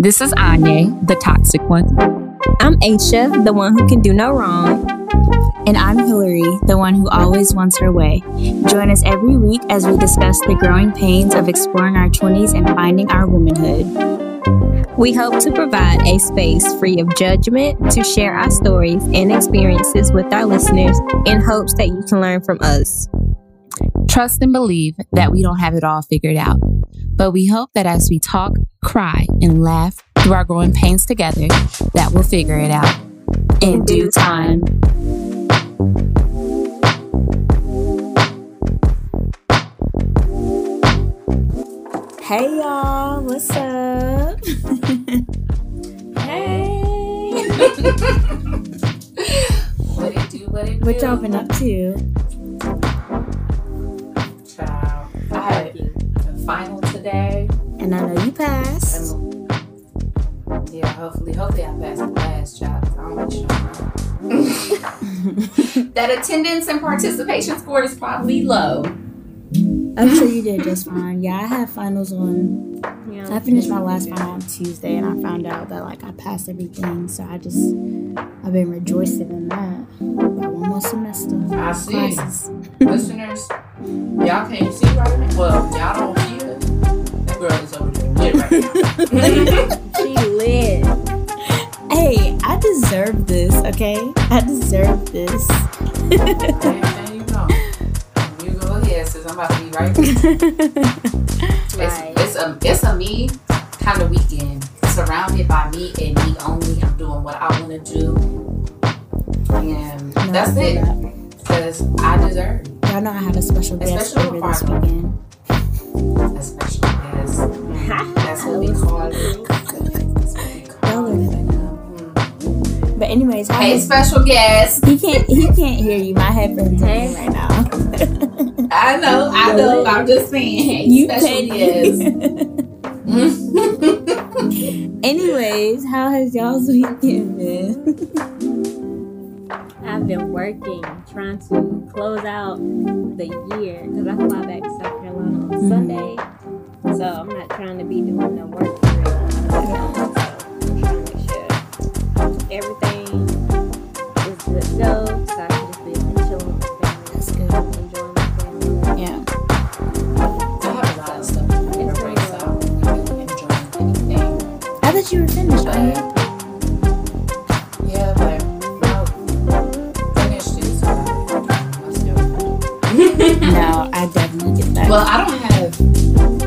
This is Anya, the toxic one. I'm Aisha, the one who can do no wrong. And I'm Hillary, the one who always wants her way. Join us every week as we discuss the growing pains of exploring our 20s and finding our womanhood. We hope to provide a space free of judgment to share our stories and experiences with our listeners in hopes that you can learn from us. Trust and believe that we don't have it all figured out, but we hope that as we talk, cry, and laugh through our growing pains together, that we'll figure it out in due time. Hey y'all, what's up? hey. what it do? What it do? What y'all been up to? Child, I had final today. And I know you passed. And yeah, hopefully, hopefully I pass the last job. I don't want you know. that attendance and participation score is probably low. I'm sure you did just fine. Yeah, I had finals on. Yeah. I finished my last final on Tuesday, and I found out that like I passed everything. So I just I've been rejoicing in that. Got one more semester. I see. Classes. Listeners, y'all can't see right now. Well, y'all don't see it. That girl is over there lit right now. she lit. Hey, I deserve this. Okay, I deserve this. there you. You go I'm about to be right. right. It's, it's a it's a me kind of weekend. Surrounded by me and me only. I'm doing what I want to do, and no, that's it. Because I deserve. Y'all know I have a special guest over this weekend. A special guest. That's what we call it. But anyways, hey, special guest. He can't. He can't hear you. My headphones are right now. I know. I know. I'm just saying. Hey, you special guest. anyways, how has y'all's weekend been? I've been working, trying to close out the year because I fly back to South Carolina on mm-hmm. Sunday. So I'm not trying to be doing no work for real. So I'm trying to make sure everything is good to go thought you were finished, right? Yeah, but I'll finish this. no, I definitely get that. Well, I don't have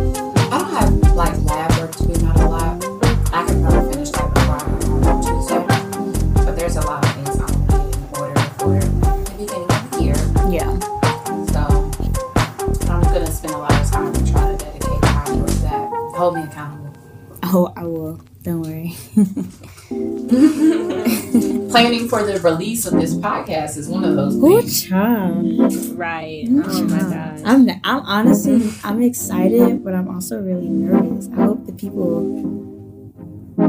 for the release of this podcast is one of those Good things. job. Right. Good oh my god. I'm I'm honestly I'm excited, but I'm also really nervous. I hope the people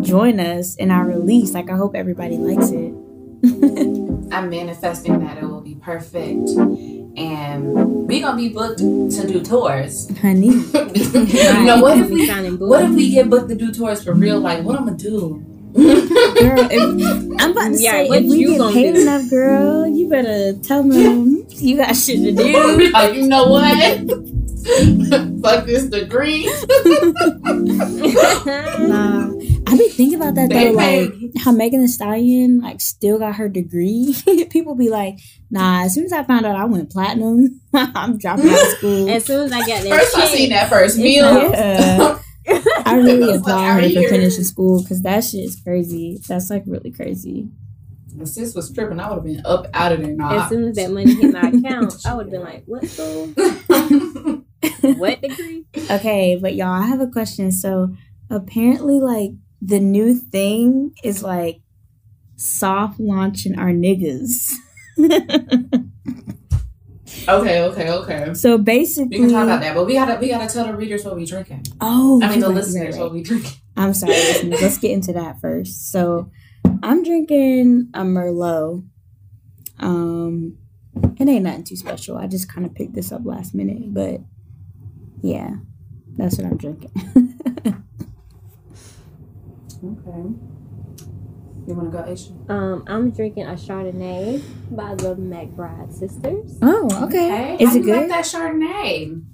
join us in our release. Like I hope everybody likes it. I'm manifesting that it will be perfect. And we gonna be booked to do tours. Honey. you know what if we what if we get booked to do tours for real? Like what I'm gonna do? Girl, if, I'm about to Yeah, say what if we you get gonna paid do? enough, girl, you better tell them you got shit to do. like oh, you know what? Fuck this degree. Nah, I be thinking about that They though, pay- like how Megan Thee Stallion like still got her degree. People be like, nah. As soon as I found out I went platinum, I'm dropping out of school. as soon as I get that First I seen that first meal. Yeah. I really It applaud like, her for finishing school because that shit is crazy. That's like really crazy. My sis was tripping, I would have been up out of there. as soon as that money hit my account, I would have been like, "What school? What degree?" Okay, but y'all, I have a question. So apparently, like the new thing is like soft launching our niggas. Okay, okay, okay. so basically, We can talk about that, but we gotta we gotta tell the readers what we drinking. Oh, I mean the right, listeners right, what we drinking. I'm sorry. Let's get into that first. So, I'm drinking a Merlot. Um, it ain't nothing too special. I just kind of picked this up last minute, but yeah, that's what I'm drinking. Okay. You want to go, Aisha? Um, I'm drinking a Chardonnay by the McBride sisters. Oh, okay. Okay. Is How it you like good? that Chardonnay?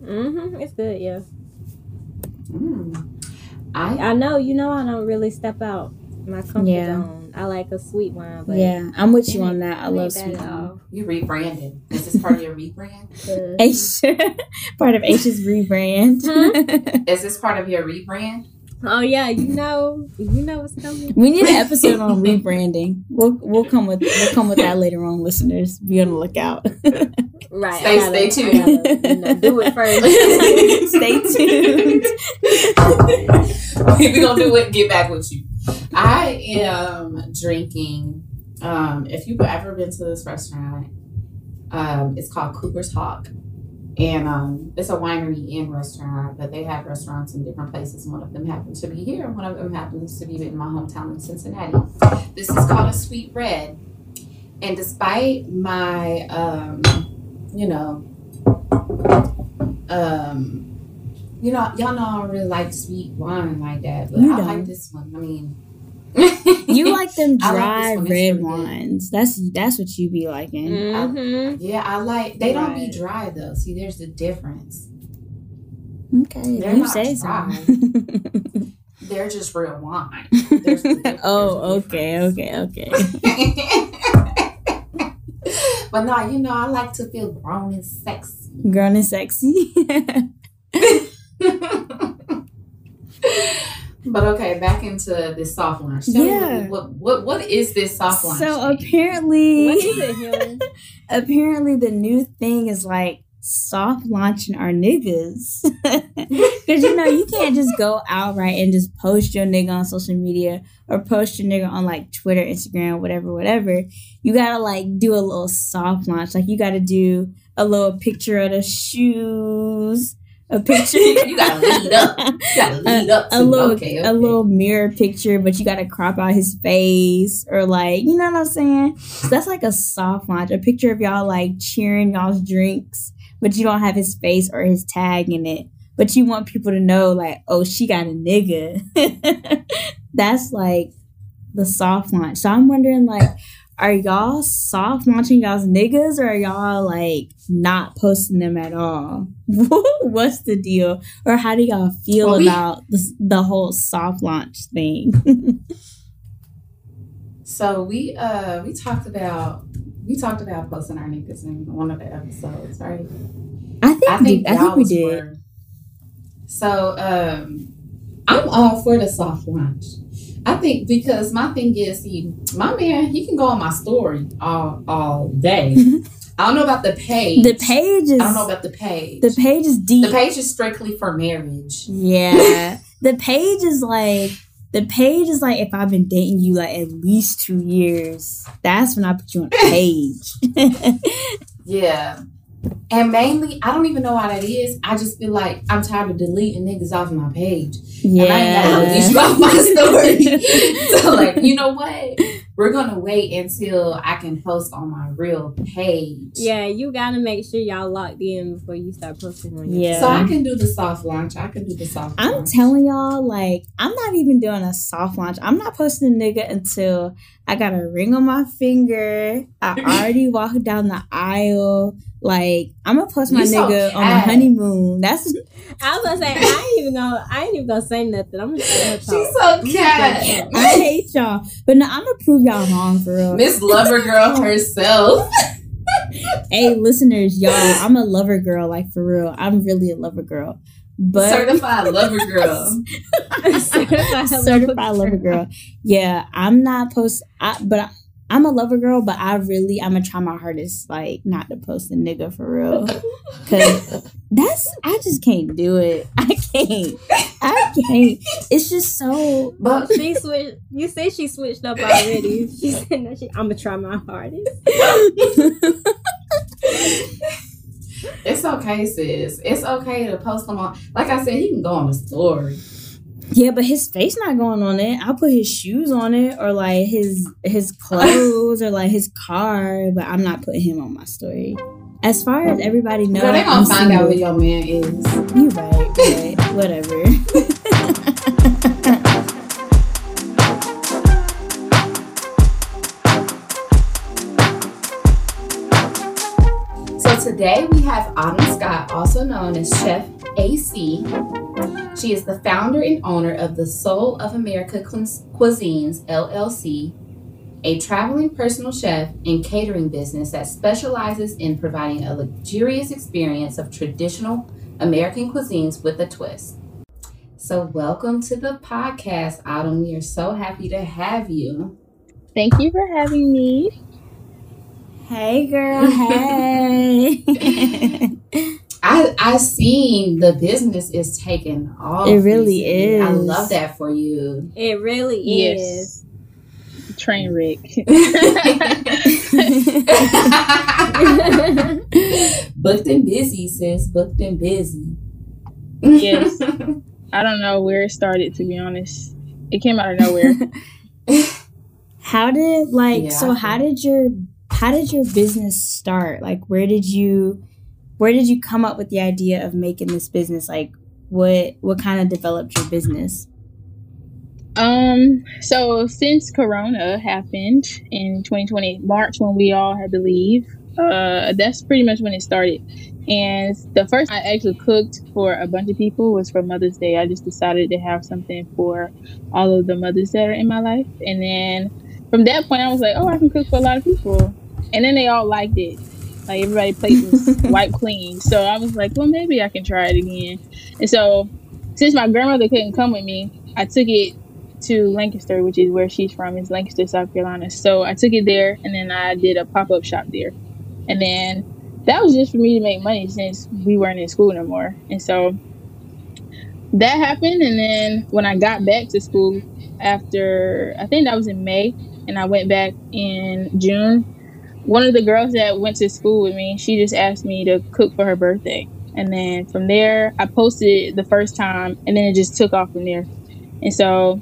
Mm-hmm. It's good, yeah. Mm. I I know, you know, I don't really step out my comfort Yeah. zone. I like a sweet wine, but Yeah, I'm with you on that. I love bad sweet wine. you rebranded. Is this part of your rebrand? The- Aisha, part of Aisha's rebrand. Is this part of your rebrand? Oh yeah, you know, you know what's coming. we need an episode on rebranding. We'll we'll come with we'll come with that later on, listeners. Be on the lookout. Right. Stay- I gotta- stay I gotta, you know, do it first. Stay tuned. We're gonna do it. Get back with you. I am drinking. Um, if you've ever been to this restaurant, um, it's called Cooper's Hawk, and um, it's a winery and restaurant. But they have restaurants in different places. One of them happens to be here. and One of them happens to be in my hometown in Cincinnati. This is called a Sweet Red, and despite my, um, you know, um, you know, y'all know I don't really like sweet wine like that, but You I don't. like this one. I mean, You like them I like dry this one. It's red really wines. That's that's what you be liking. hmm yeah, I like. They don't be dry though. See, there's the difference. Okay, They're you not say so. They're just real wine. There's the oh, there's the okay, okay, okay. but no, you know, I like to feel grown and sexy. Grown and sexy. But okay, back into this soft launch. Tell Yeah. what, what what is this soft launch? so thing? apparently, What is it, apparently the new thing is like soft launching our niggas. Because you know, you can't just go outright and just post your nigga on social media or post your nigga on like Twitter, Instagram, whatever, whatever. You gotta like do a little soft launch. Like you gotta do a little picture of the shoes, a picture. you gotta lead up. You gotta lead up to a little okay, okay. a little mirror picture, but you gotta crop out his face or like you know what I'm saying. So that's like a soft launch, a picture of y'all like cheering y'all's drinks, but you don't have his face or his tag in it. But you want people to know like, oh, she got a nigga. that's like the soft launch. So I'm wondering like. Are y'all soft launching y'all's niggas or are y'all like not posting them at all? What's the deal? Or how do y'all feel Well, we- about the, the whole soft launch thing? So we uh we talked about we talked about posting our niggas in one of the episodes, right? I think, I think we, I think we did. were- So um I'm all for the soft launch. I think because my thing is, see, my man, he can go on my story all all day. Mhm. I don't know about the page. The page is I don't know about the page. the page is deep. The page is strictly for marriage. Yeah. the page is like the page is like if I've been dating you like at least two years. That's when I put you on page. Yeah. And mainly, I don't even know why that is. I just feel like I'm tired of deleting niggas off my page. And I ain't you off my story. so, like, you know what? We're gonna wait until I can post on my real page. Yeah, you gotta make sure y'all locked in before you start posting on your Yeah. So I can do the soft launch. I can do the soft I'm launch. telling y'all, like, I'm not even doing a soft launch. I'm not posting a nigga until I got a ring on my finger. I already walked down the aisle. Like, I'm gonna post my You so nigga on the honeymoon. That's I was gonna say I ain't even gonna I ain't even gonna say nothing. I'm just gonna She's talk. so cat. I hate y'all, but no, I'm gonna prove y'all wrong for real. Miss Lover Girl herself. hey, listeners, y'all, I'm a lover girl, like for real. I'm really a lover girl, but Certified Lover Girl. Certified certified lover girl. Yeah, I'm not post, I, but I, I'm a lover girl. But I really, I'm gonna try my hardest, like not to post a nigga for real, because that's I just can't do it. I can't. I can't. It's just so. But She switched. You said she switched up already. She said that she. I'm gonna try my hardest. it's okay, sis. It's okay to post them on. Like I said, he can go on the story. Yeah, but his face not going on it. I'll put his shoes on it or like his his clothes or like his car, but I'm not putting him on my story. As far as everybody knows, Girl, they gonna I'm find out who your man is. You right, right. whatever. so today we have Autumn Scott, also known as Chef AC. She is the founder and owner of the Soul of America Cuisines LLC, a traveling personal chef and catering business that specializes in providing a luxurious experience of traditional American cuisines with a twist. So, welcome to the podcast, Autumn. We are so happy to have you. Thank you for having me. Hey, girl. Hey. I I seen the business is taking off. It really is. I love that for you. It really Yes. is. Train mm. wreck. Booked and busy, sis. Booked and busy. Yes. I don't know where it started to be honest. It came out of nowhere. how did like Yeah, so how did your how did your business start? Like where did you where did you come up with the idea of making this business? Like what what kind of developed your business? um so since corona happened in 2020 March when we all had to leave, uh that's pretty much when it started. And the first I actually cooked for a bunch of people was for Mother's Day. I just decided to have something for all of the mothers that are in my life. And then from that point, I was like, oh, I can cook for a lot of people. And then they all liked it. Like everybody plate was wiped clean. So I was like, well, maybe I can try it again. And so since my grandmother couldn't come with me, I took it to Lancaster, which is where she's from, is Lancaster, South Carolina. So I took it there and then I did a pop up shop there. And then that was just for me to make money since we weren't in school no more. And so that happened. And then when I got back to school after, I think that was in May, and I went back in June, one of the girls that went to school with me, she just asked me to cook for her birthday. And then from there, I posted the first time, and then it just took off from there. And so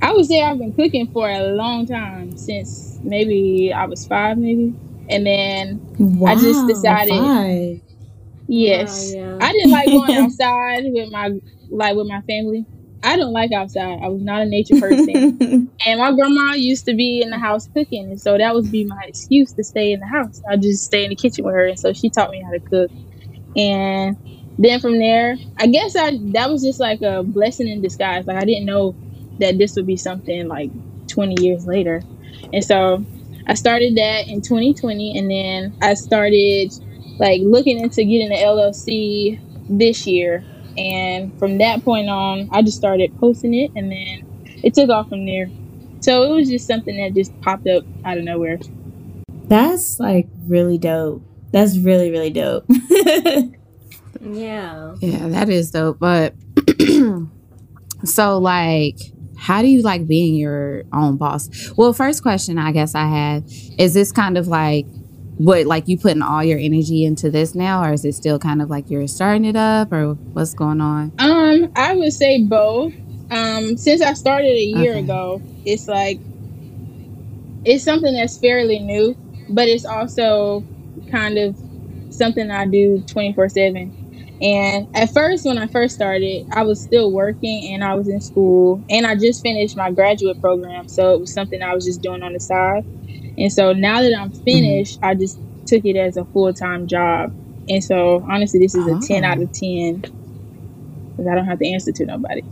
I would say I've been cooking for a long time since maybe I was five, maybe. And then Wow, I just decided- five. Yes. Wow, yeah. I didn't like going outside with my like with my family. I don't like outside. I was not a nature person. and my grandma used to be in the house cooking, and so that would be my excuse to stay in the house. I'd just stay in the kitchen with her, and so she taught me how to cook. And then from there, I guess I that was just like a blessing in disguise. Like I didn't know that this would be something like 20 years later. And so I started that in 2020 and then I started like looking into getting the LLC this year. And from that point on, I just started posting it and then it took off from there. So it was just something that just popped up out of nowhere. That's like really dope. That's really really dope. Yeah. Yeah, that is dope. But so, like, how do you like being your own boss? Well, first question I guess I have is this kind of like what, like, you putting all your energy into this now, or is it still kind of like you're starting it up, or what's going on? Um, I would say both. Um, since I started a year Okay. ago, it's like it's something that's fairly new, but it's also kind of something I do twenty four seven. And at first, when I first started, I was still working and I was in school, and I just finished my graduate program, so it was something I was just doing on the side. And so now that I'm finished, I just took it as a full time job. And so honestly, this is a ten out of ten because I don't have to answer to nobody.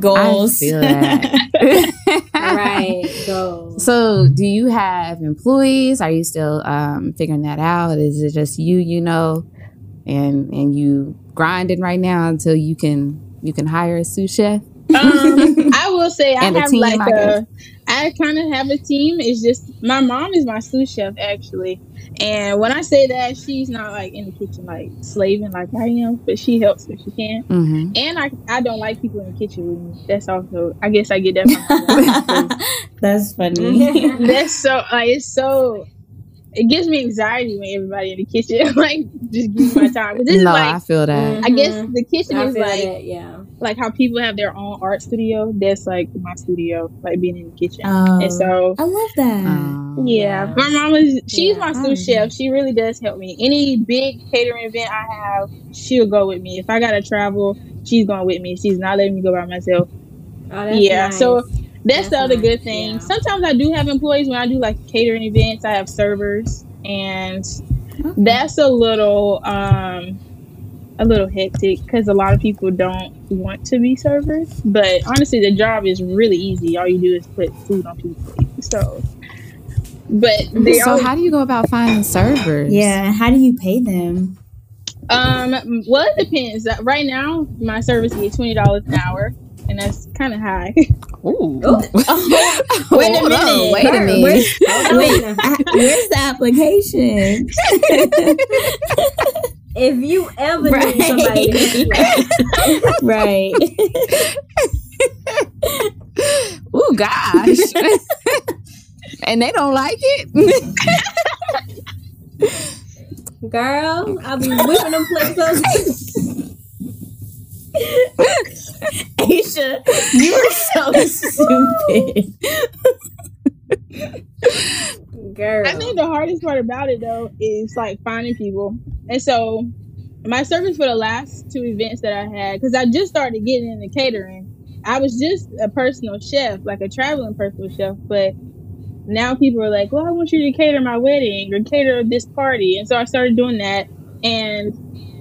Goals. That. right. Goals. So, do you have employees? Are you still um, figuring that out? Is it just you, you know, and and you grinding right now until you can you can hire a sous chef? Um, I will say I have team, like I a, I kind of have a team. It's just my mom is my sous chef actually, and when I say that, she's not like in the kitchen like slaving like I am, but she helps if she can. Mm-hmm. And I I don't like people in the kitchen with me. That's also I guess I get that from my mom. That's funny. That's so like it's so. It gives me anxiety when everybody in the kitchen like just give me my time. 'Cause this No, is like I feel that. I guess Mhm. the kitchen I is feel like that, yeah. Like how people have their own art studio. That's like my studio, like being in the kitchen. Oh, And so, I love that. Um, yeah, my mom is she's Yeah. my sous chef. She really does help me. Any big catering event I have, she'll go with me. If I gotta travel, she's going with me. She's not letting me go by myself. Oh, that's Yeah, nice. so That's, That's the other nice, good thing. yeah. Sometimes I do have employees when I do like catering events. I have servers, and that's a little um, a little hectic because a lot of people don't want to be servers. But honestly, the job is really easy. All you do is put food on people's plate. So, but they so how do you go about finding servers? Yeah, how do you pay them? Um, well, it depends. Uh, right now, my service is twenty dollars an hour, and that's kind of high. Ooh. wait a minute. wait a minute. Where's, wait, where's the application? if you ever right. need somebody right. oh gosh. and they don't like it. Girl, I'll be whipping them plates up. Aisha, you are so stupid. Girl. I think the hardest part about it though is like finding people. And so my service for the last two events that I had, because I just started getting into catering. I was just a personal chef, like a traveling personal chef, but now people are like, Well, I want you to cater my wedding or cater this party. And so I started doing that. And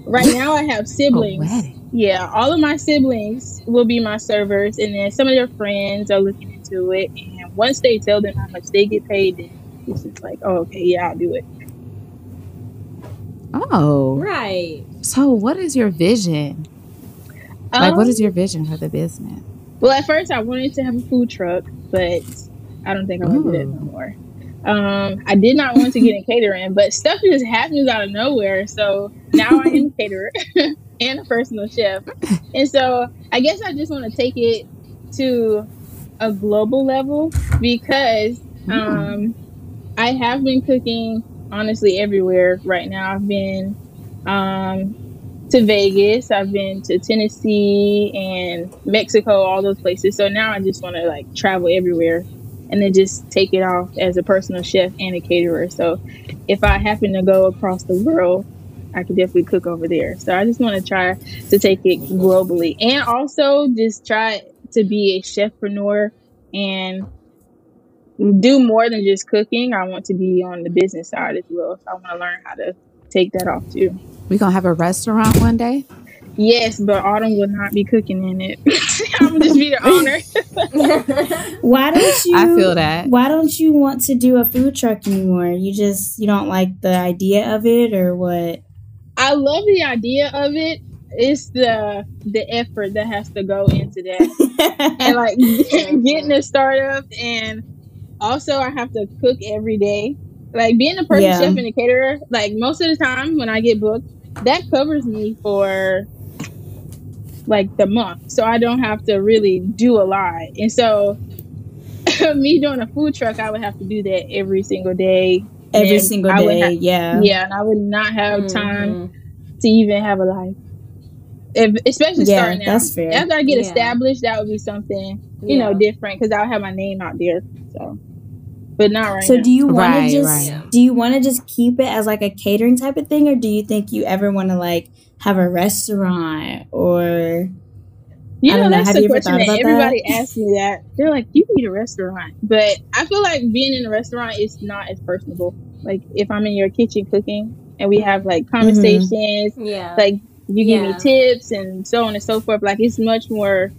right now I have siblings. Yeah, all of my siblings will be my servers, and then some of their friends are looking into it. And once they tell them how much they get paid, then it's just like, oh, okay, yeah, I'll do it. Oh, right. So, what is your vision? Um, like, what is um, your vision for the business? Well, at first, I wanted to have a food truck, but I don't think I want to do that no more. Um, I did not want to get in catering, but stuff just happens out of nowhere. So now I am a caterer and a personal chef. And so I guess I just want to take it to a global level because um, I have been cooking honestly everywhere right now. I've been um, to Vegas, I've been to Tennessee and Mexico, all those places. So now I just want to like travel everywhere and then just take it off as a personal chef and a caterer. So if I happen to go across the world, I could definitely cook over there. So I just want to try to take it globally and also just try to be a chefpreneur and do more than just cooking. I want to be on the business side as well. So I want to learn how to take that off too. We gonna have a restaurant one day. Yes, but Autumn will not be cooking in it. I'm gonna just be the owner. why don't you? I feel that. Why don't you want to do a food truck anymore? You just you don't like the idea of it, or what? I love the idea of it. It's the the effort that has to go into that, and like getting a startup, and also I have to cook every day. Like being a person yeah. chef and a caterer, like most of the time when I get booked, that covers me for like the month, so I don't have to really do a lot. And so, me doing a food truck, I would have to do that every single day every and single day. Have, yeah, yeah, and I would not have mm-hmm. time to even have a life. If, especially yeah, starting out. That's fair. After I get yeah. established, that would be something you yeah. know different because I'll have my name out there. So, but not right. So, now. do you want right, to just right. do you want to just keep it as like a catering type of thing, or do you think you ever want to like have a restaurant or? You know, know, that's the question that everybody that? asks me that. They're like, you need a restaurant. But I feel like being in a restaurant is not as personable. Like if I'm in your kitchen cooking and we have like conversations, mm-hmm. yeah. like you give yeah. me tips and so on and so forth. Like it's much more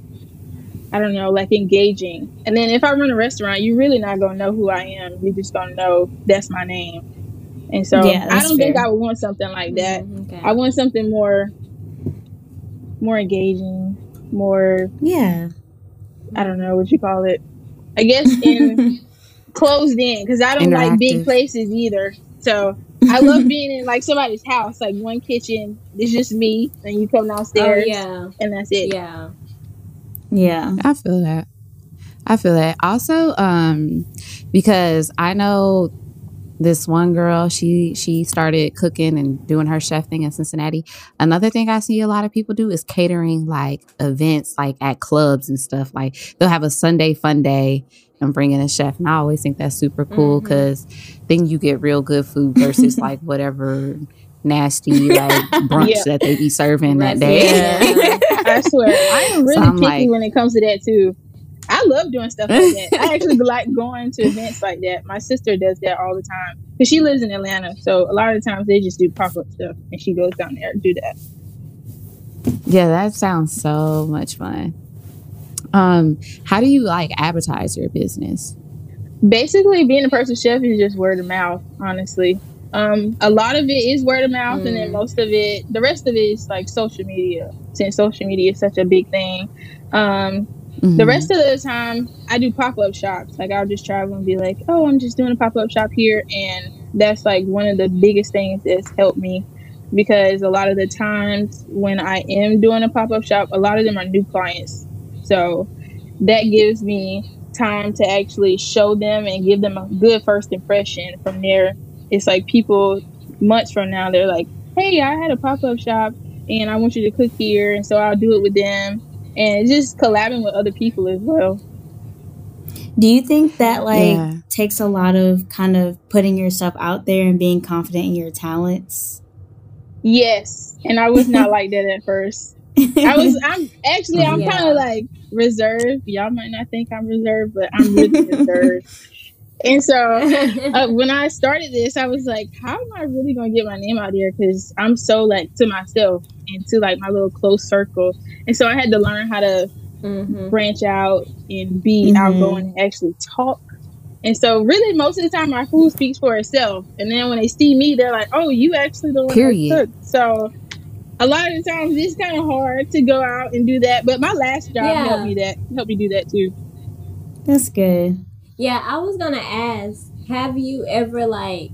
I don't know, like engaging. And then if I run a restaurant, you're really not gonna know who I am. You're just gonna know that's my name. And so yeah, I don't fair. think I would want something like that. Mm-hmm. Okay. I want something more more engaging more yeah i don't know what you call it i guess in closed in because i don't like big places either so i love being in like somebody's house like one kitchen it's just me and you come downstairs oh, yeah and that's it yeah yeah. I feel that. I feel that. Also um because i know this one girl she she started cooking and doing her chef thing in cincinnati. Another thing i see a lot of people do is catering like events like at clubs and stuff. Like they'll have a sunday fun day and bring in a chef and i always think that's super cool because mm-hmm. then you get real good food versus like whatever nasty like brunch yeah. that they be serving that day. Yeah. i swear i am really so picky like, when it comes to that too I love doing stuff like that. I actually like going to events like that. My sister does that all the time. because she lives in Atlanta. So a lot of the times they just do pop up stuff, and she goes down there to do that. Yeah, that sounds so much fun. Um, how do you like advertise your business? Basically, being a personal chef is just word of mouth. Honestly, um, a lot of it is word of mouth, mm. and then mm. most of it, the rest of it is like social media. Since social media is such a big thing, um, mm-hmm. the rest of the time I do pop up shops. Like I'll just travel and be like, "Oh, I'm just doing a pop up shop here," and that's like one of the biggest things that's helped me because a lot of the times when I am doing a pop up shop, a lot of them are new clients. So that gives me time to actually show them and give them a good first impression. From there, it's like people months from now, they're like, hey, I had a pop up shop and I want you to cook here. And so I'll do it with them and just collabing with other people as well. Do you think that like yeah. takes a lot of kind of putting yourself out there and being confident in your talents? Yes, and I was not like that at first. I was. I'm actually. I'm yeah. kind of like reserved. Y'all might not think I'm reserved, but I'm really reserved. And so uh, when I started this, I was like, how am I really going to get my name out there? Because I'm so like to myself and to like my little close circle. And so I had to learn how to mm-hmm. branch out and be mm-hmm. outgoing and actually talk and so, really, most of the time, my food speaks for itself. And then when they see me, they're like, "Oh, you actually the one Period. that cooked." So, a lot of the times, it's kind of hard to go out and do that. But my last job yeah. helped me that helped me do that too. That's good. Yeah, I was gonna ask, have you ever like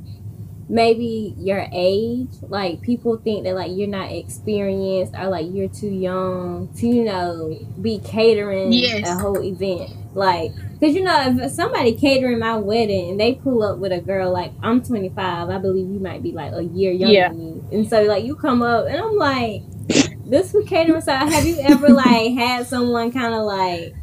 maybe your age like people think that like you're not experienced or like you're too young to you know be catering yes. a whole event like because you know if somebody catering my wedding and they pull up with a girl like i'm 25 i believe you might be like a year younger yeah. than me and so like you come up and i'm like this who catering So have you ever like had someone kind of like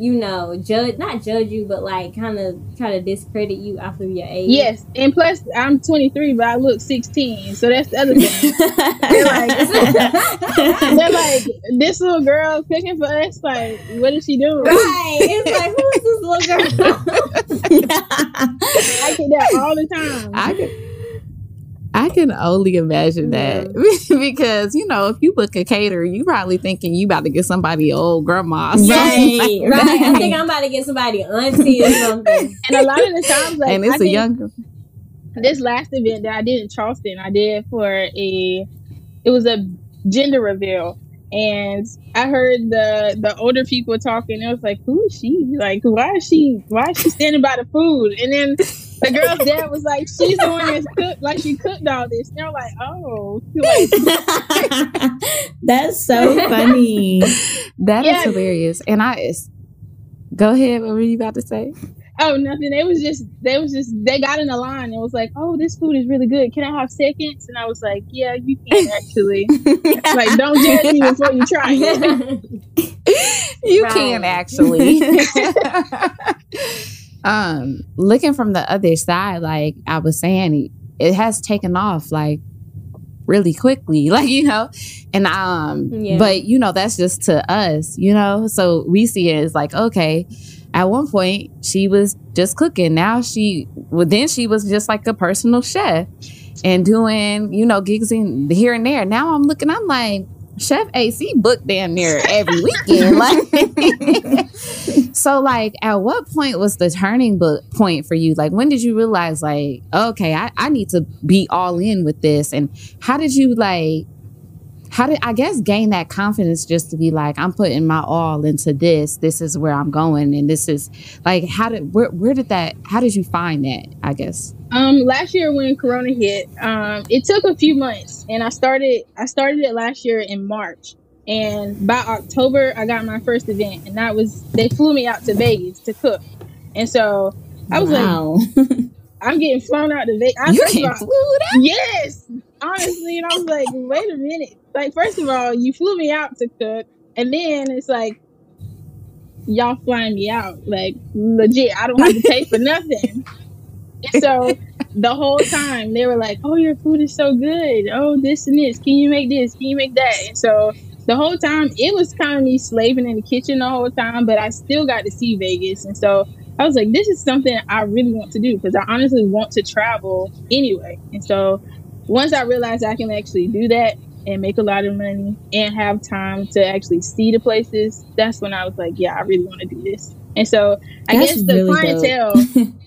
you know, judge not judge you, but like kind of try to discredit you off of your age. Yes, and plus I'm 23, but I look 16, so that's the other thing. they're, like, they're like, this little girl cooking for us. Like, what is she doing? Right? It's like, who's this little girl? I get that all the time. I get. I can only imagine that because you know if you book a caterer, you probably thinking you about to get somebody old grandma, right? Like right. I think I'm about to get somebody auntie or something. and a lot of the times, like, and it's I a younger. This last event that I did in Charleston, I did for a. It was a gender reveal, and I heard the the older people talking. It was like, who is she? Like, why is she? Why is she standing by the food? And then the girl's dad was like, she's the one that's cooked, like she cooked all this. And they're like, oh, that's so funny. That yeah. is hilarious. And I, go ahead. What were you about to say? Oh, nothing. They was just, they was just, they got in a line and was like, oh, this food is really good. Can I have seconds? And I was like, yeah, you can actually. like, don't judge me before you try it. you right. can actually um looking from the other side like i was saying it has taken off like really quickly like you know? And um yeah. but you know that's just to us you know? So we see it as like okay at one point she was just cooking. Now she well then she was just like a personal chef and doing you know gigs in here and there. Now i'm looking i'm like Chef AC booked damn near every weekend. like, so like, at what point was the turning book point for you? Like, when did you realize, like, okay, I, I need to be all in with this? And how did you like? How did I guess gain that confidence just to be like, I'm putting my all into this. This is where I'm going, and this is like, how did where where did that? How did you find that? I guess. Um, last year when Corona hit, um, it took a few months, and I started. I started it last year in March, and by October I got my first event, and that was they flew me out to Vegas to cook, and so I was wow. like, I'm getting flown out to Vegas. You can't flew that? Yes, honestly, and I was like, wait a minute. Like, first of all, you flew me out to cook, and then it's like y'all flying me out, like legit. I don't have to pay for nothing. And so the whole time they were like, "Oh, your food is so good. Oh, this and this. Can you make this? Can you make that?" And so the whole time it was kind of me slaving in the kitchen the whole time, but I still got to see Vegas. And so I was like, this is something I really want to do because I honestly want to travel anyway. And so once I realized I can actually do that and make a lot of money and have time to actually see the places, that's when I was like, yeah, I really want to do this. And so I That's guess the really clientele,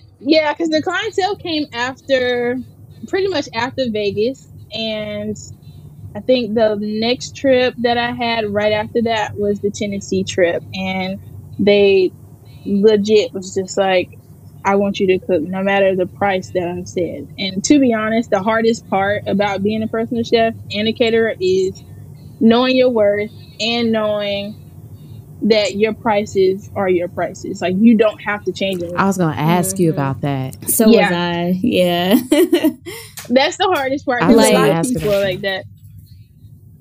yeah, because the clientele came after pretty much after Vegas. And I think the next trip that I had right after that was the Tennessee trip. And they legit was just like, I want you to cook no matter the price that I've said. And to be honest, the hardest part about being a personal chef and a caterer is knowing your worth and knowing that your prices are your prices. Like you don't have to change it. I was gonna ask you Mhm. about that. So Yeah. was I. Yeah. That's the hardest part. I Because was a lot of people like that.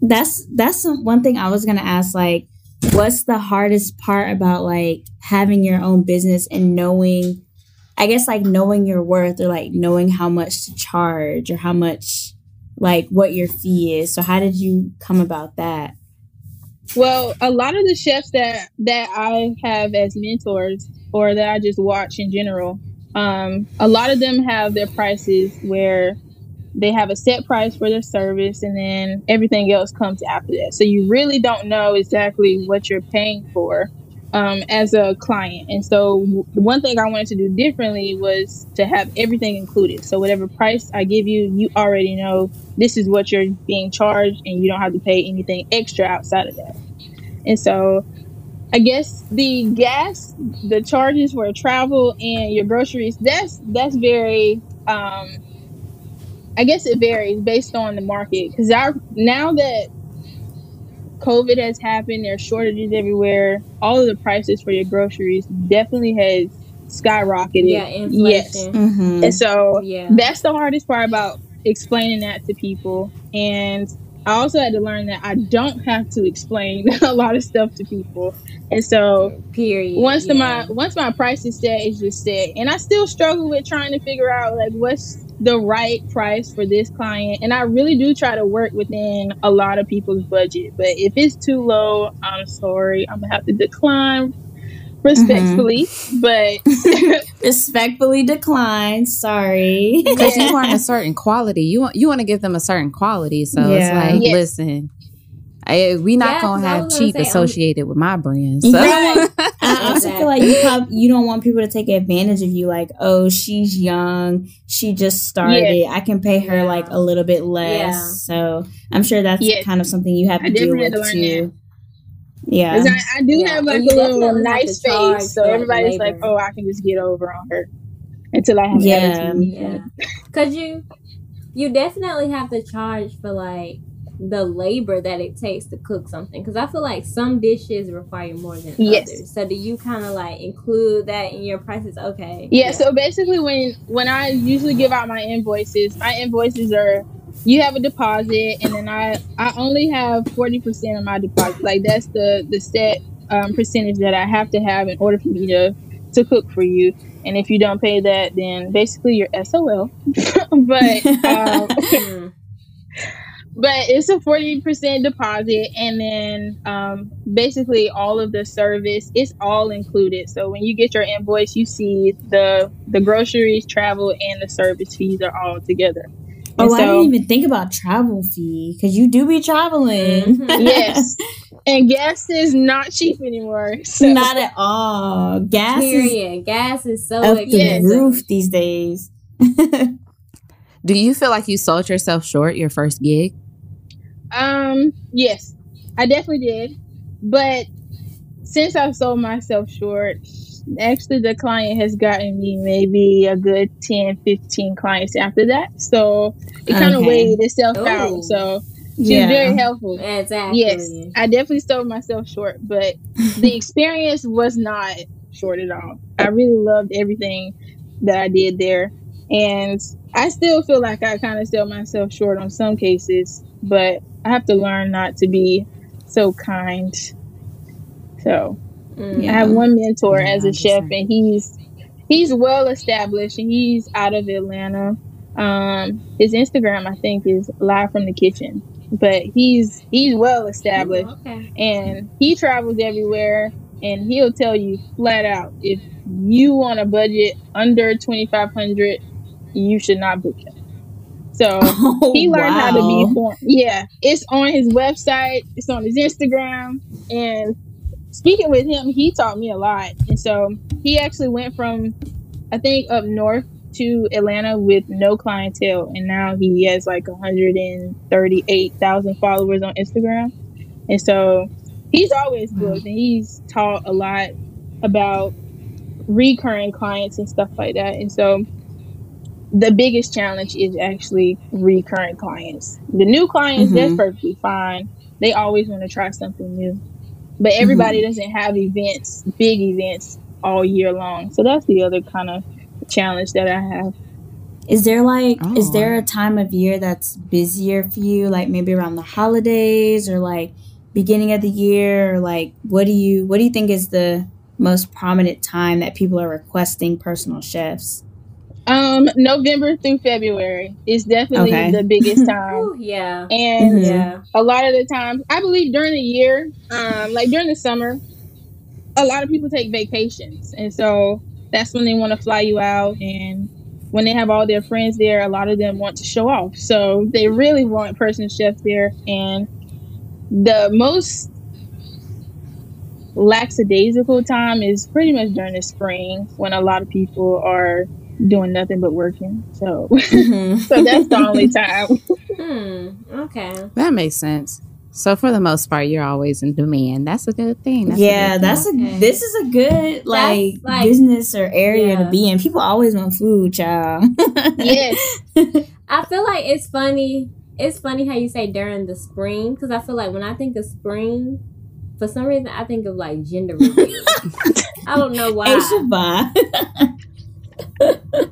that's that's some, one thing I was gonna ask. Like, what's the hardest part about like having your own business and knowing, I guess like knowing your worth or like knowing how much to charge or how much like what your fee is. So how did you come about that? Well, a lot of the chefs that that I have as mentors or that I just watch in general, um, a lot of them have their prices where they have a set price for their service and then everything else comes after that. So you really don't know exactly what you're paying for um, as a client. And so one thing I wanted to do differently was to have everything included. So whatever price I give you, you already know this is what you're being charged and you don't have to pay anything extra outside of that. And so I guess the gas, the charges for travel and your groceries, that's that's very um I guess it varies based on the market because now that COVID has happened, there's shortages everywhere. All of the prices for your groceries definitely has skyrocketed. Yeah, Yes. inflation. Mm-hmm. And so Yeah. that's the hardest part about explaining that to people. And I also had to learn that I don't have to explain a lot of stuff to people. And so Period. once the my once my price is set, it's just set. And I still struggle with trying to figure out like what's the right price for this client. And I really do try to work within a lot of people's budget. But if it's too low, I'm sorry. I'm gonna have to decline respectfully. Mm-hmm. But Respectfully decline. Sorry. Because Yeah. you want a certain quality. You want you want to give them a certain quality. So Yeah. it's like, Yes. listen, I, we not Yeah, 'cause gonna have was gonna cheap say, I'm- associated with my brand. So Right. I also feel like you prob- you don't want people to take advantage of you. Like, oh, she's young, she just started. I can pay her Yeah. like a little bit less. Yeah. So I'm sure that's Yes. kind of something you have I to deal with to learn too. Yeah. 'cause I, I do Yeah. have like And a little nice charge face, so for, like, everybody's like, "Oh, I can just get over on her." Until I have Yeah. Yeah. Cause you you definitely have to charge for like the labor that it takes to cook something. Cause I feel like some dishes require more than Yes. others. So do you kind of like include that in your prices? Okay. Yeah, so basically when when I usually give out my invoices, my invoices are you have a deposit and then I I only have 40% of my deposit. Like that's the the set um, percentage that I have to have in order for me to to cook for you. And if you don't pay that, then basically you're SOL. but um, Mm. But it's a 40% deposit and then um, basically all of the service it's all included so when you get your invoice you see the the groceries travel and the service fees are all together oh, And I didn't even think about travel fee because you do be traveling. Mhm. yes and gas is not cheap anymore so Not at all. Gas is Period. Gas is so up the roof these days. do you feel like you sold yourself short your first gig? Um, yes, I definitely did. But since I've sold myself short, actually the client has gotten me maybe a good 10, 15 clients after that. So it kind of Okay. weighed itself Ooh. out. So she's Yeah. very helpful. Exactly. Yes, I definitely sold myself short, but the experience was not short at all. I really loved everything that I did there. And I still feel like I kind of sell myself short on some cases, but I have to learn not to be so kind. So Mm. I have one mentor Yeah, as a chef, and he's he's well established, and he's out of Atlanta. Um, his Instagram, I think, is live from the kitchen, but he's he's well established Okay. and he travels everywhere and he'll tell you flat out if you want a budget under 2500 you should not book him so oh, he learned wow. how to be form- yeah it's on his website it's on his instagram and speaking with him he taught me a lot and so he actually went from i think up north to atlanta with no clientele and now he has like 138000 followers on instagram and so he's always hmm. booked and he's taught a lot about recurring clients and stuff like that. And so the biggest challenge is actually recurring clients. The new clients, mm-hmm. that's perfectly fine. They always want to try something new. But everybody mm-hmm. doesn't have events, big events all year long. So that's the other kind of challenge that I have. Is there like oh. is there a time of year that's busier for you like maybe around the holidays or like beginning of the year or like what do you what do you think is the most prominent time that people are requesting personal chefs um november through february is definitely okay. the biggest time. Ooh, yeah. And mm-hmm. yeah. a lot of the times i believe during the year um like during the summer a lot of people take vacations. And so that's when they want to fly you out and when they have all their friends there a lot of them want to show off. So they really want personal chefs there. And the most lackadaisical time is pretty much during the spring when a lot of people are doing nothing but working. So, mm-hmm. so that's the only time. hmm. Okay. That makes sense. So for the most part, you're always in demand. That's a good thing. That's yeah, a good that's thing. a. This is a good like, like business or area yeah. to be in. People always want food, child. yes. I feel like it's funny it's funny how you say during the spring because I feel like when I think of spring, for some reason I think of like gender reveal. I don't know why.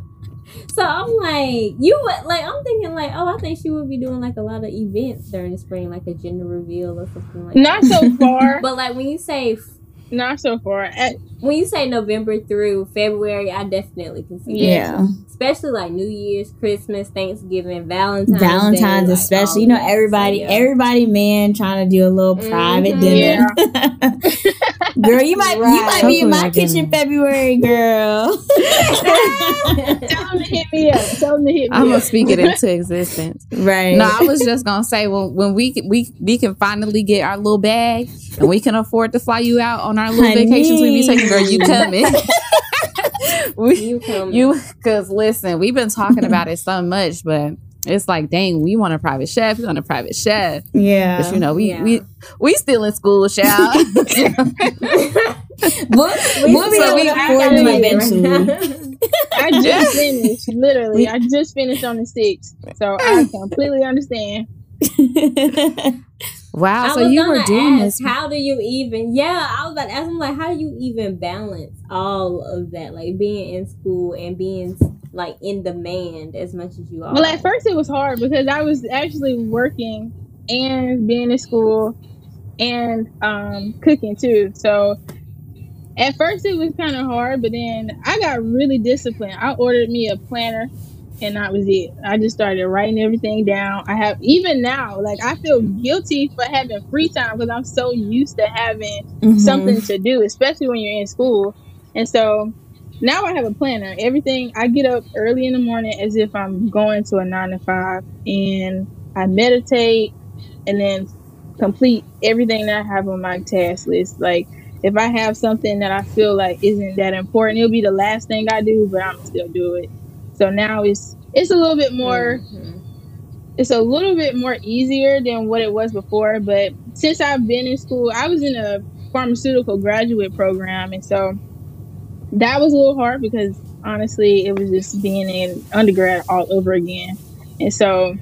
so I'm like, you would like I'm thinking like, oh, I think she would be doing like a lot of events during the spring, like a gender reveal or something like Not that. so far. but like when you say not so far. At, when you say November through February, I definitely can see yeah. That. Especially like New Year's, Christmas, Thanksgiving, Valentine's. Valentine's, Day, especially. Like, you know, everybody, so, yeah. everybody, man, trying to do a little mm-hmm. private dinner. Yeah. girl, you might, right. you might be in my kitchen February, girl. Tell them to hit me up. Tell them to hit me I'm gonna speak it into existence. Right. No, I was just gonna say when when we we we can finally get our little bag and we can afford to fly you out on our little Honey. vacations we be taking, girl, you coming. we, you coming. You, because listen, we've been talking about it so much, but it's like, dang, we want a private chef. We want a private chef. Yeah. But you know, we yeah. we we still in school, child. we'll, we'll be able to afford them eventually. I just finished, literally. I just finished on the sixth, so I completely understand. Wow, I so you were doing ask, this. How do you even? Yeah, I was about to ask him like, how do you even balance all of that, like being in school and being like in demand as much as you are? Well, at first it was hard because I was actually working and being in school and um, cooking too. So at first it was kind of hard, but then I got really disciplined. I ordered me a planner and that was it. I just started writing everything down. I have even now, like I feel guilty for having free time because I'm so used to having mm-hmm. something to do, especially when you're in school. And so now I have a planner. Everything I get up early in the morning as if I'm going to a nine to five, and I meditate, and then complete everything that I have on my task list. Like if I have something that I feel like isn't that important, it'll be the last thing I do, but I'm still do it. So now it's it's a little bit more mm-hmm. it's a little bit more easier than what it was before. But since I've been in school, I was in a pharmaceutical graduate program and so that was a little hard because honestly it was just being in undergrad all over again. And so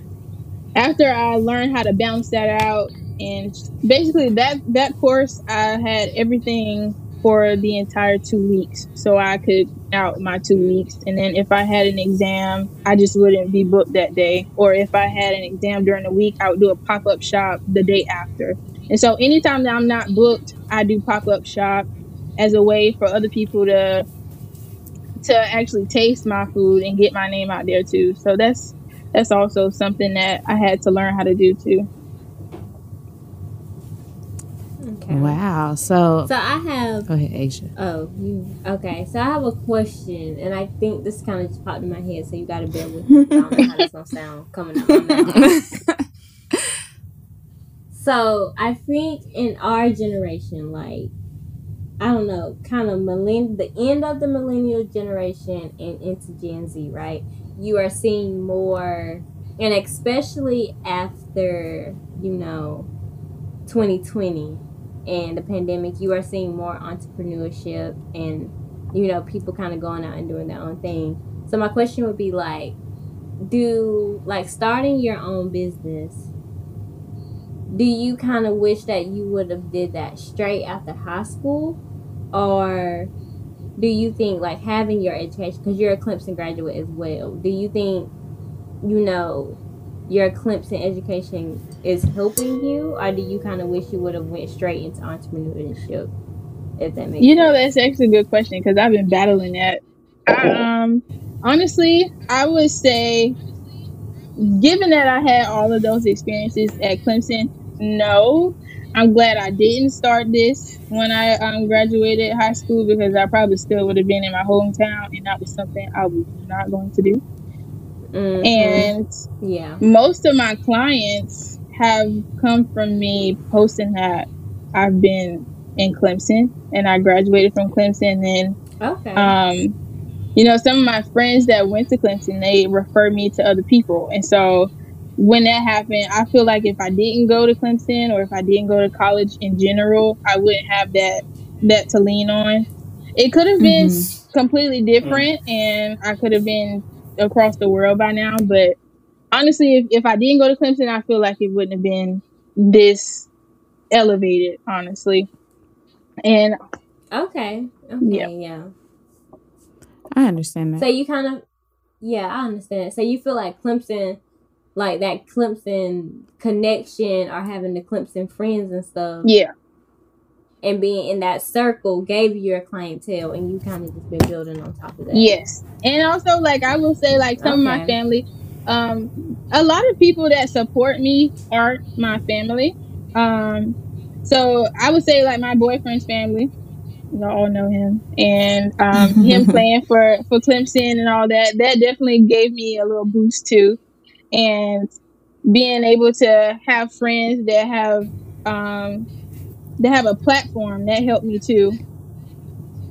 after I learned how to balance that out and basically that that course I had everything for the entire two weeks so I could out my two weeks. And then if I had an exam, I just wouldn't be booked that day. Or if I had an exam during the week, I would do a pop up shop the day after. And so anytime that I'm not booked, I do pop up shop as a way for other people to to actually taste my food and get my name out there too. So that's that's also something that I had to learn how to do too. Okay. Wow. So, So I have. go ahead, Asha. Oh, you okay? So I have a question, and I think this kind of just popped in my head. So you got to bear with me. I don't know how this gonna sound coming out. So I think in our generation, like I don't know, kind of millenn the end of the millennial generation and into Gen Z, right? You are seeing more, and especially after you know, 2020 and the pandemic, you are seeing more entrepreneurship and you know people kind of going out and doing their own thing. So my question would be like, do like starting your own business do you kind of wish that you would have did that straight after high school or do you think like having your education because you're a clemson graduate as well do you think you know your clemson education is helping you or do you kind of wish you would have went straight into entrepreneurship if that makes You know, sense? that's actually a good question because I've been battling that. I, um, honestly, I would say, given that I had all of those experiences at Clemson, no. I'm glad I didn't start this when I um, graduated high school because I probably still would have been in my hometown, and that was something I was not going to do. Mhm. And yeah most of my clients have come from me posting that I've been in Clemson and I graduated from Clemson. And okay um, you know, some of my friends that went to Clemson, they refer me to other people. And so when that happened, I feel like if I didn't go to Clemson or if I didn't go to college in general, I wouldn't have that that to lean on. It could have been mm-hmm. completely different mm. and I could have been across the world by now, but honestly if, if I didn't go to Clemson, I feel like it wouldn't have been this elevated, honestly. And okay okay Yeah. yeah I understand that. So you kind of, yeah, I understand. So you feel like Clemson, like that Clemson connection or having the Clemson friends and stuff, yeah. and being in that circle gave you your clientele, and you kind of just been building on top of that. Yes. And also like I will say like some of my family, um a lot of people that support me are my family. Um so I would say like my boyfriend's family. You all know him. And um him playing for for Clemson and all that, that definitely gave me a little boost too. And being able to have friends that have um that have a platform that helped me too.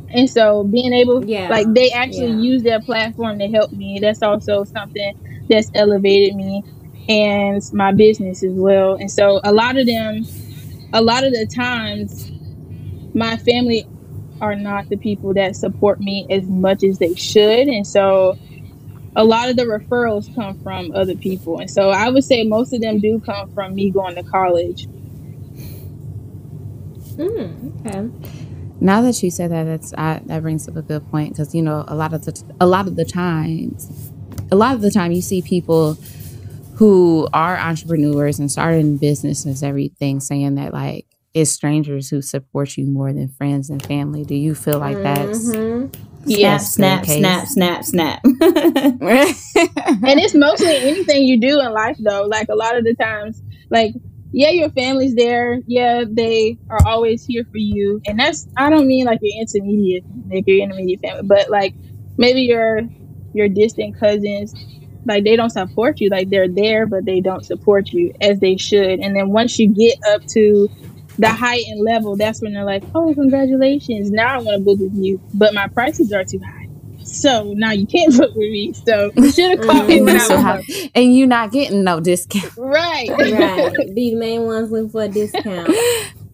And so being able Yeah. like they actually Yeah. use their platform to help me. That's also something that's elevated me and my business as well. And so a lot of them a lot of the times my family are not the people that support me as much as they should. And so a lot of the referrals come from other people. And so I would say most of them do come from me going to college. Mm, okay. Now that you said that, that's I, that brings up a good point because you know a lot of the a lot of the times, a lot of the time you see people who are entrepreneurs and starting businesses, everything, saying that like it's strangers who support you more than friends and family. Do you feel like that's Mhm. Yeah. Snap, snap, snap, snap, snap. and it's mostly anything you do in life though. Like a lot of the times like yeah your family's there. Yeah they are always here for you. And that's i don't mean like your intermediate like your intermediate family but like maybe your your distant cousins like they don't support you. Like they're there but they don't support you as they should. And then once you get up to the height and level that's when they're like oh congratulations now i want to book with you but my prices are too high so now you can't book with me so you should have called me and, when you I was have, and you not getting no discount. Right. Right. Be the main ones looking for a discount.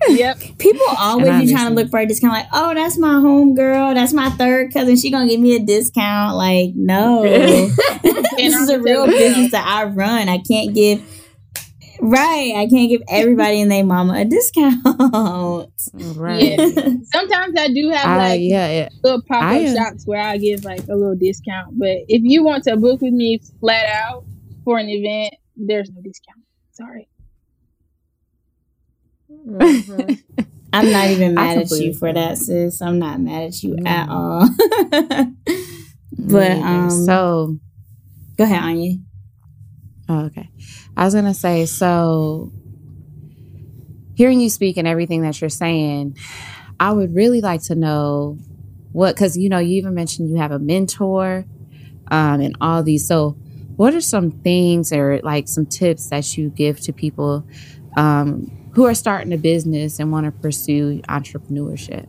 yep. People always be trying to look for a discount. Like, oh, that's my home girl. That's my third cousin. She gonna give me a discount. Like, no, this is a real business that I run. I can't give. Right, I can't give everybody and their mama a discount. Right. Yeah. Sometimes I do have I, like yeah, yeah. little pop up I, uh, shops where I give like a little discount. But if you want to book with me flat out for an event, there's no discount. Sorry. I'm not even mad at you for that, sis. I'm not mad at you Mm. at all. but Me either. um, so go ahead, Anya. Oh, okay. I was gonna say so. hearing you speak and everything that you're saying, I would really like to know what, because you know, you even mentioned you have a mentor um, and all these. So, what are some things or like some tips that you give to people um, who are starting a business and want to pursue entrepreneurship?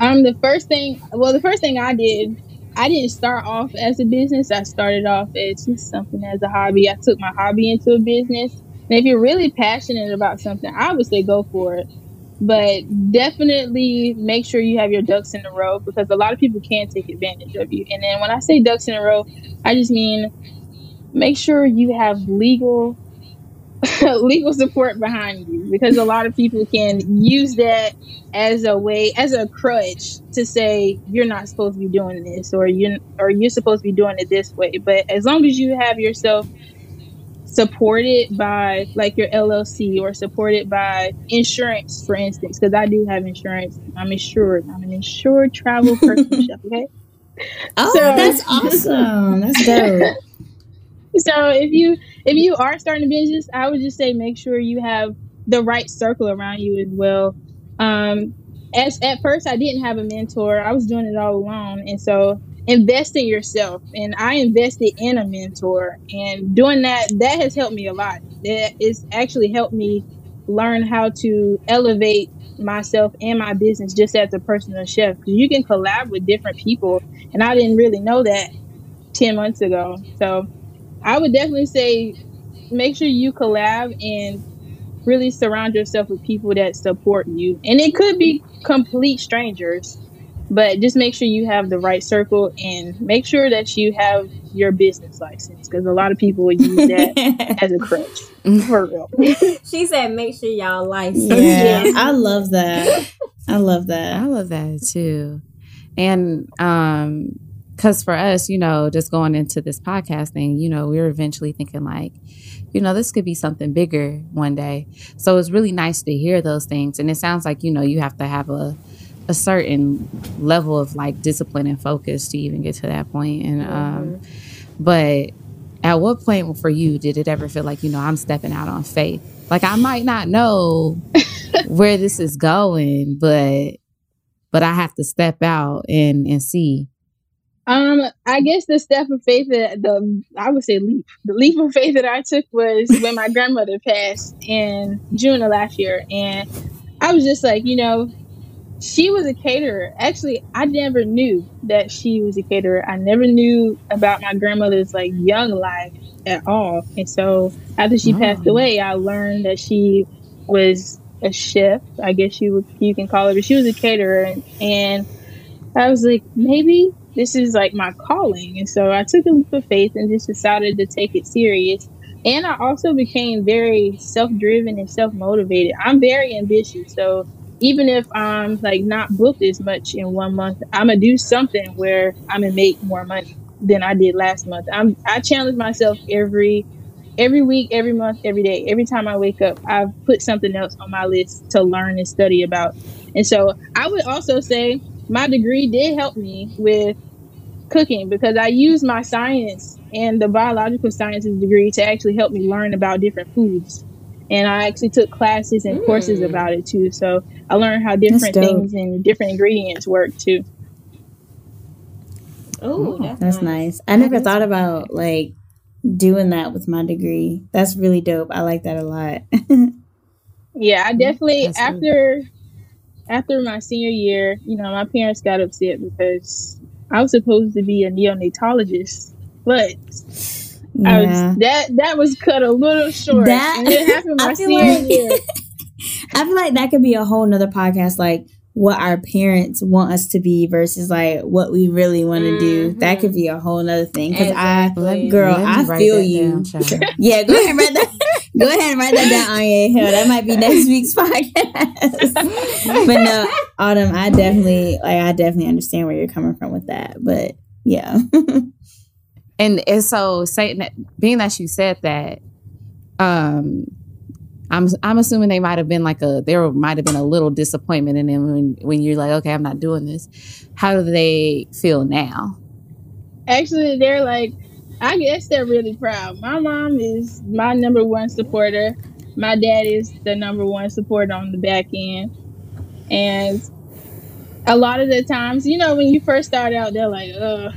Um, the first thing, well, the first thing I did, I didn't start off as a business. I started off as just something as a hobby. I took my hobby into a business. And if you're really passionate about something, I would say go for it. But definitely make sure you have your ducks in a row because a lot of people can take advantage of you. And then when I say ducks in a row, I just mean make sure you have legal legal support behind you because a lot of people can use that as a way as a crutch to say you're not supposed to be doing this or you or you're supposed to be doing it this way. But as long as you have yourself supported by like your LLC or supported by insurance for instance because I do have insurance I'm insured I'm an insured travel person okay? Oh so, that's awesome. That's dope so if you if you are starting a business, I would just say make sure you have the right circle around you as well. Um, as at first, I didn't have a mentor; I was doing it all alone, and so invest in yourself. And I invested in a mentor, and doing that that has helped me a lot. That it's actually helped me learn how to elevate myself and my business just as a personal chef because you can collab with different people and i didn't really know that 10 months ago so I would definitely say make sure you collab and really surround yourself with people that support you. And it could be complete strangers, but just make sure you have the right circle and make sure that you have your business license because a lot of people would use that as a crutch. For real. she said, make sure y'all license. Yeah, I love that. I love that. I love that too. And um because for us, you know, just going into this podcast thing, you know, we were eventually thinking like, you know, this could be something bigger one day. So it's really nice to hear those things. And it sounds like, you know, you have to have a a certain level of like discipline and focus to even get to that point. And um mm-hmm. but at what point for you did it ever feel like, you know, I'm stepping out on faith? Like I might not know where this is going, but but I have to step out and and see um, I guess the step of faith that the I would say leap the leap of faith that I took was when my grandmother passed in June of last year, and I was just like, you know, she was a caterer. Actually, I never knew that she was a caterer. I never knew about my grandmother's like young life at all. And so after she oh. passed away, I learned that she was a chef. I guess you would you can call her, but she was a caterer, and, and I was like, maybe this is like my calling. And so I took a leap of faith and just decided to take it serious. And I also became very self driven and self motivated. I'm very ambitious. So even if I'm like not booked as much in one month, I'm gonna do something where I'm gonna make more money than I did last month. I'm I challenge myself every every week, every month, every day. Every time I wake up, I've put something else on my list to learn and study about. And so I would also say my degree did help me with cooking because I used my science and the biological sciences degree to actually help me learn about different foods. And I actually took classes and mm. courses about it too. So I learned how different things and different ingredients work too. Oh, that's, that's nice. nice. I never thought about like doing that with my degree. That's really dope. I like that a lot. yeah, I definitely that's after after my senior year, you know, my parents got upset because I was supposed to be a neonatologist, but yeah. I was that that was cut a little short. That and it happened my senior like, year. I feel like that could be a whole nother podcast, like what our parents want us to be versus like what we really want to mm-hmm. do. That could be a whole nother thing. Because exactly. I, girl, I feel you. Down, yeah, go ahead, write that. Go ahead and write that down on your head. That might be next week's podcast. but no, Autumn, I definitely like. I definitely understand where you're coming from with that. But yeah. and and so saying that, being that you said that, um, I'm I'm assuming they might have been like a there might have been a little disappointment in them when when you're like, okay, I'm not doing this. How do they feel now? Actually, they're like, I guess they're really proud. My mom is my number one supporter. my dad is the number one support on the back end. And a lot of the times, you know, when you first start out, they're like, uh,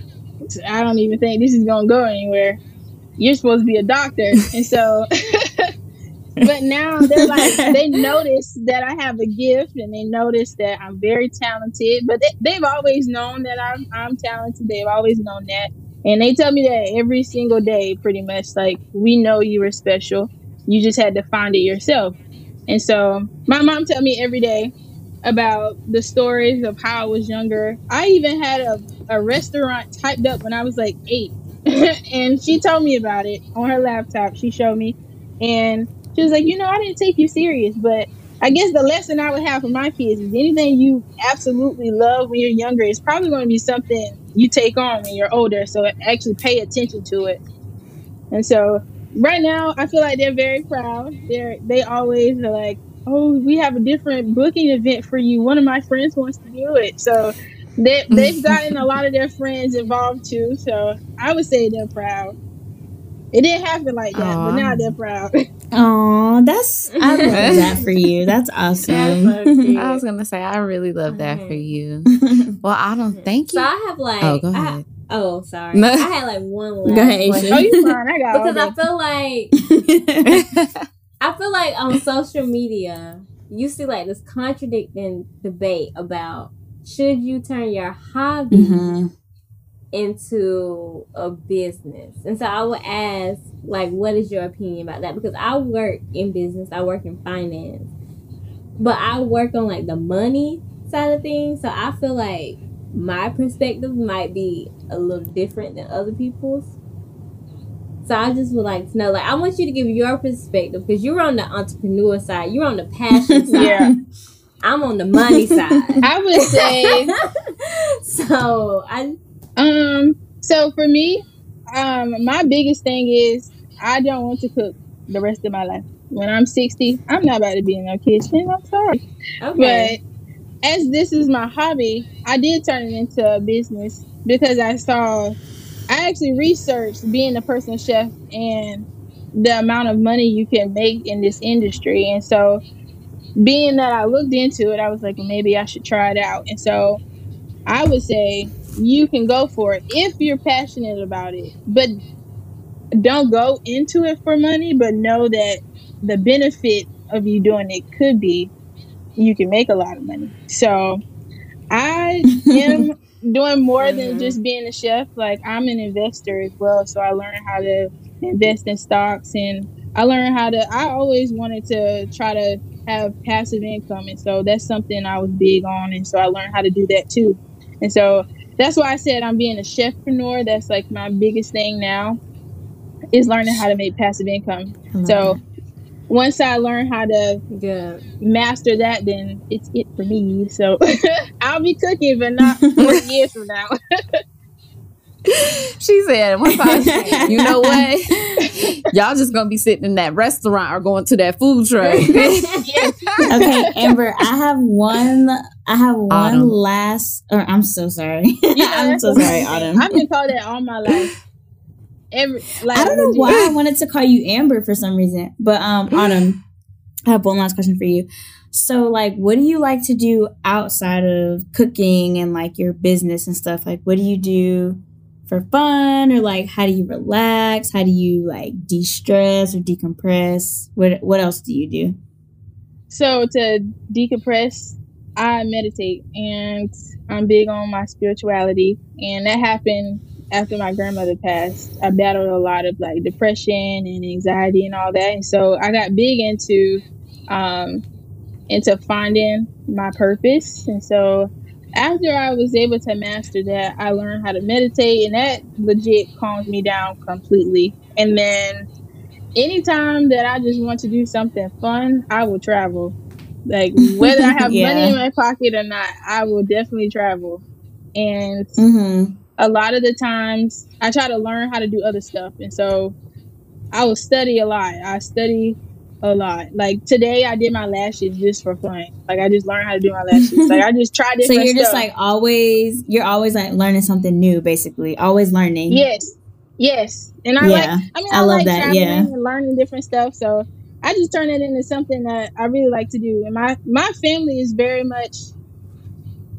I don't even think this is gonna go anywhere. You're supposed to be a doctor. And so but now they're like they notice that I have a gift and they notice that I'm very talented. But they, have always known that I'm I'm talented. They've always known that. And they tell me that every single day, pretty much. Like, we know you were special. You just had to find it yourself. And so my mom tell me every day about the stories of how I was younger. I even had a, a restaurant typed up when I was like eight. and she told me about it on her laptop. She showed me. And she was like, you know, I didn't take you serious, but I guess the lesson I would have for my kids is anything you absolutely love when you're younger is probably going to be something you take on when you're older. So actually pay attention to it. And so right now, I feel like they're very proud. They're they always are like, oh, we have a different booking event for you. One of my friends wants to do it. So they they've gotten a lot of their friends involved too. So I would say they're proud. It didn't happen like that, Aww. but now they're proud. Oh, that's I love that for you. That's awesome. That's I was gonna say I really love that for you. Well, I don't thank you. So I have like oh, go ahead. I, oh, sorry. No. I had like one last. Go ahead, Oh, you fine. I got because I feel like I feel like on social media you see like this contradicting debate about should you turn your hobby mm-hmm into a business. And so I would ask, like, what is your opinion about that? Because I work in business, I work in finance, but I work on like the money side of things. So I feel like my perspective might be a little different than other people's. So I just would like to know, like, I want you to give your perspective because you're on the entrepreneur side, you're on the passion side. yeah. I'm on the money side. I would say. so I um, so for me, um, my biggest thing is I don't want to cook the rest of my life. When I'm 60, I'm not about to be in no kitchen. I'm sorry. Okay. But as this is my hobby, I did turn it into a business because I saw, I actually researched being a personal chef and the amount of money you can make in this industry. And so, being that I looked into it, I was like, well, maybe I should try it out. And so, I would say you can go for it if you're passionate about it. But don't go into it for money, but know that the benefit of you doing it could be you can make a lot of money. So I am doing more than mm-hmm. just being a chef. Like I'm an investor as well. So I learned how to invest in stocks and I learned how to I always wanted to try to have passive income and so that's something I was big on and so I learned how to do that too. And so that's why I said I'm being a chefpreneur. That's like my biggest thing now is learning how to make passive income. So once I learn how to yeah. master that, then it's it for me. So I'll be cooking, but not years from now. she said, you know what? Y'all just gonna be sitting in that restaurant or going to that food truck. okay, Amber, I have one I have one Autumn. last or I'm so sorry. Yeah, I'm so sorry, Autumn. I've been called that all my life. Every like, I don't know why I wanted to call you Amber for some reason. But um Autumn, I have one last question for you. So, like, what do you like to do outside of cooking and like your business and stuff? Like, what do you do for fun or like how do you relax? How do you like de-stress or decompress? What what else do you do? So to decompress, I meditate and I'm big on my spirituality and that happened after my grandmother passed. I battled a lot of like depression and anxiety and all that. And so I got big into um into finding my purpose. And so after I was able to master that, I learned how to meditate, and that legit calms me down completely. And then anytime that I just want to do something fun, I will travel. Like whether I have yeah. money in my pocket or not, I will definitely travel. And mm-hmm. a lot of the times, I try to learn how to do other stuff, and so I will study a lot. I study a lot. Like today, I did my lashes just for fun. Like I just learned how to do my lashes. like I just tried it. so you're just like always, you're always like learning something new, basically. Always learning. Yes, yes. And I yeah, like. I mean, I, I love like that. Yeah, and learning different stuff. So I just turn it into something that I really like to do. And my my family is very much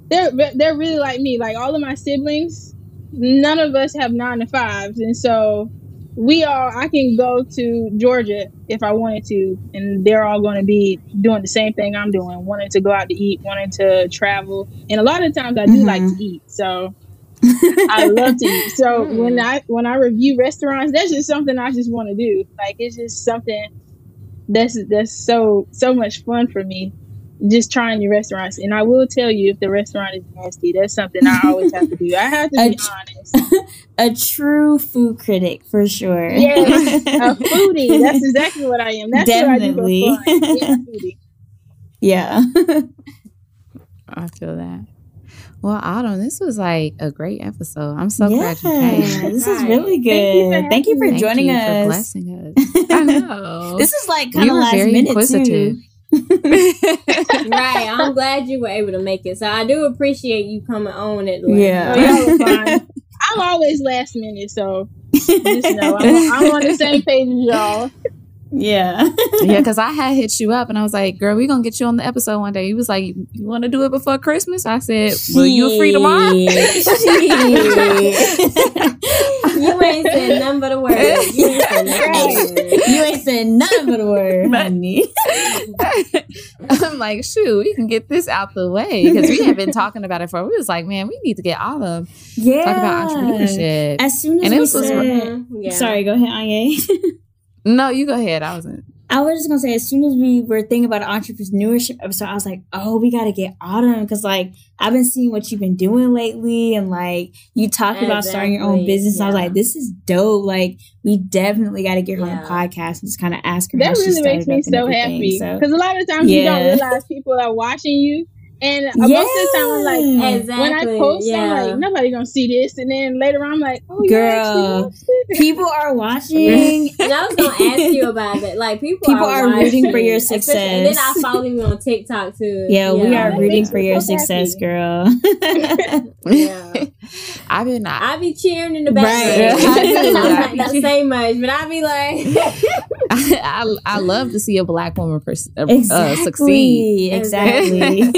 they're they're really like me. Like all of my siblings, none of us have nine to fives, and so we all I can go to Georgia if I wanted to, and they're all going to be doing the same thing I'm doing, wanting to go out to eat, wanting to travel, and a lot of times I do mm-hmm. like to eat. So I love to eat. So mm. when I when I review restaurants, that's just something I just want to do. Like it's just something that's that's so so much fun for me. Just trying new restaurants, and I will tell you if the restaurant is nasty. That's something I always have to do. I have to be honest. a true food critic for sure. Yes, a foodie. That's exactly what I am. That's Definitely. what I do for fun. Yeah. I feel that. Well, Autumn, this was like a great episode. I'm so yeah, glad you came. This is really good. Thank you for, Thank joining you us. For blessing us. I know. this is like kind of last minute inquisitive. too. right. I'm glad you were able to make it. So I do appreciate you coming on it. Like, yeah. Oh. I'm always last minute, so just know I'm, I'm on the same page as y'all. Yeah. yeah, because I had hit you up and I was like, girl, we going to get you on the episode one day. He was like, you, want to do it before Christmas? I said, well, you free tomorrow? You ain't said nothing but a word. You ain't said nothing, you ain't said nothing but a word, honey. I'm like, shoot, we can get this out the way because we had been talking about it for. We was like, man, we need to get all of yeah. talk about entrepreneurship. As soon as and we was, said, yeah. sorry, go ahead, Anya. No, you go ahead. I wasn't. I was just gonna say, as soon as we were thinking about an entrepreneurship episode, I was like, oh, we gotta get Autumn because, like, I've been seeing what you've been doing lately, and like you talk exactly. about starting your own business. Yeah. I was like, this is dope. Like, we definitely got to get her yeah. on the podcast and just kind of ask her. That really makes me so happy because so. a lot of times yeah. you don't realize people are watching you and yeah. most of the time, I'm like, exactly. when I post, yeah. I'm like, nobody gonna see this. And then later on, I'm like, oh, girl, people are watching. and I was gonna ask you about it. Like, people, people are, are rooting for your success. And then I follow you on TikTok too. Yeah, yeah. we are rooting for your success, girl. yeah, I've been. I, I be cheering in the background. Right. I, don't say much, but I be like. I, I love to see a black woman pers- uh, exactly. uh, succeed. Exactly.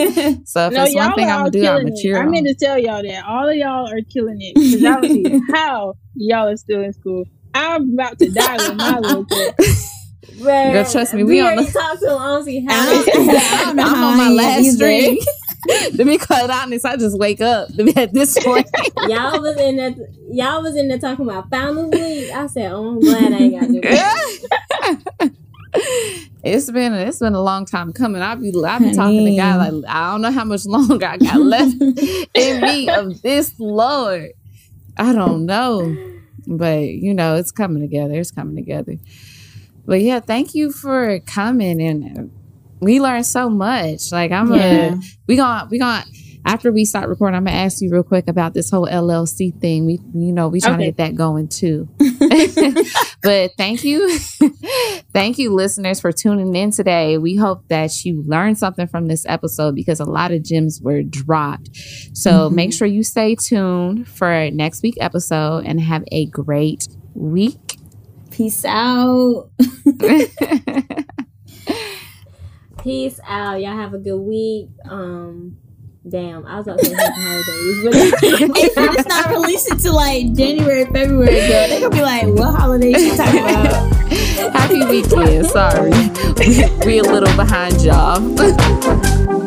so if no, one thing I'm gonna do, I'm gonna cheer. I meant to tell y'all that all of y'all are killing it because I don't how y'all are still in school. I'm about to die with my little kid. Man, Girl, trust me, we, we on the talk to him. I don't see how. I don't know I'm on my last streak. to be quite honest, I just wake up at this point. y'all was in there. Y'all was in there talking about Founders Week. I said, "Oh, I'm glad I ain't got to it's been it's been a long time coming. I've been I've been talking to guy like I don't know how much longer I got left in me of this Lord. I don't know, but you know it's coming together. It's coming together. But yeah, thank you for coming and we learned so much. Like I'm yeah. a we gonna we gonna after we start recording, I'm gonna ask you real quick about this whole LLC thing. We, you know, we trying okay. to get that going too. but thank you, thank you, listeners, for tuning in today. We hope that you learned something from this episode because a lot of gems were dropped. So mm-hmm. make sure you stay tuned for next week episode and have a great week. Peace out. Peace out. Y'all have a good week. Um Damn, I was about to say happy holidays, but if it's not released until like January, February, girl, they gonna be like, "What holidays you talking about?" happy weekend. Sorry, we, we a little behind y'all.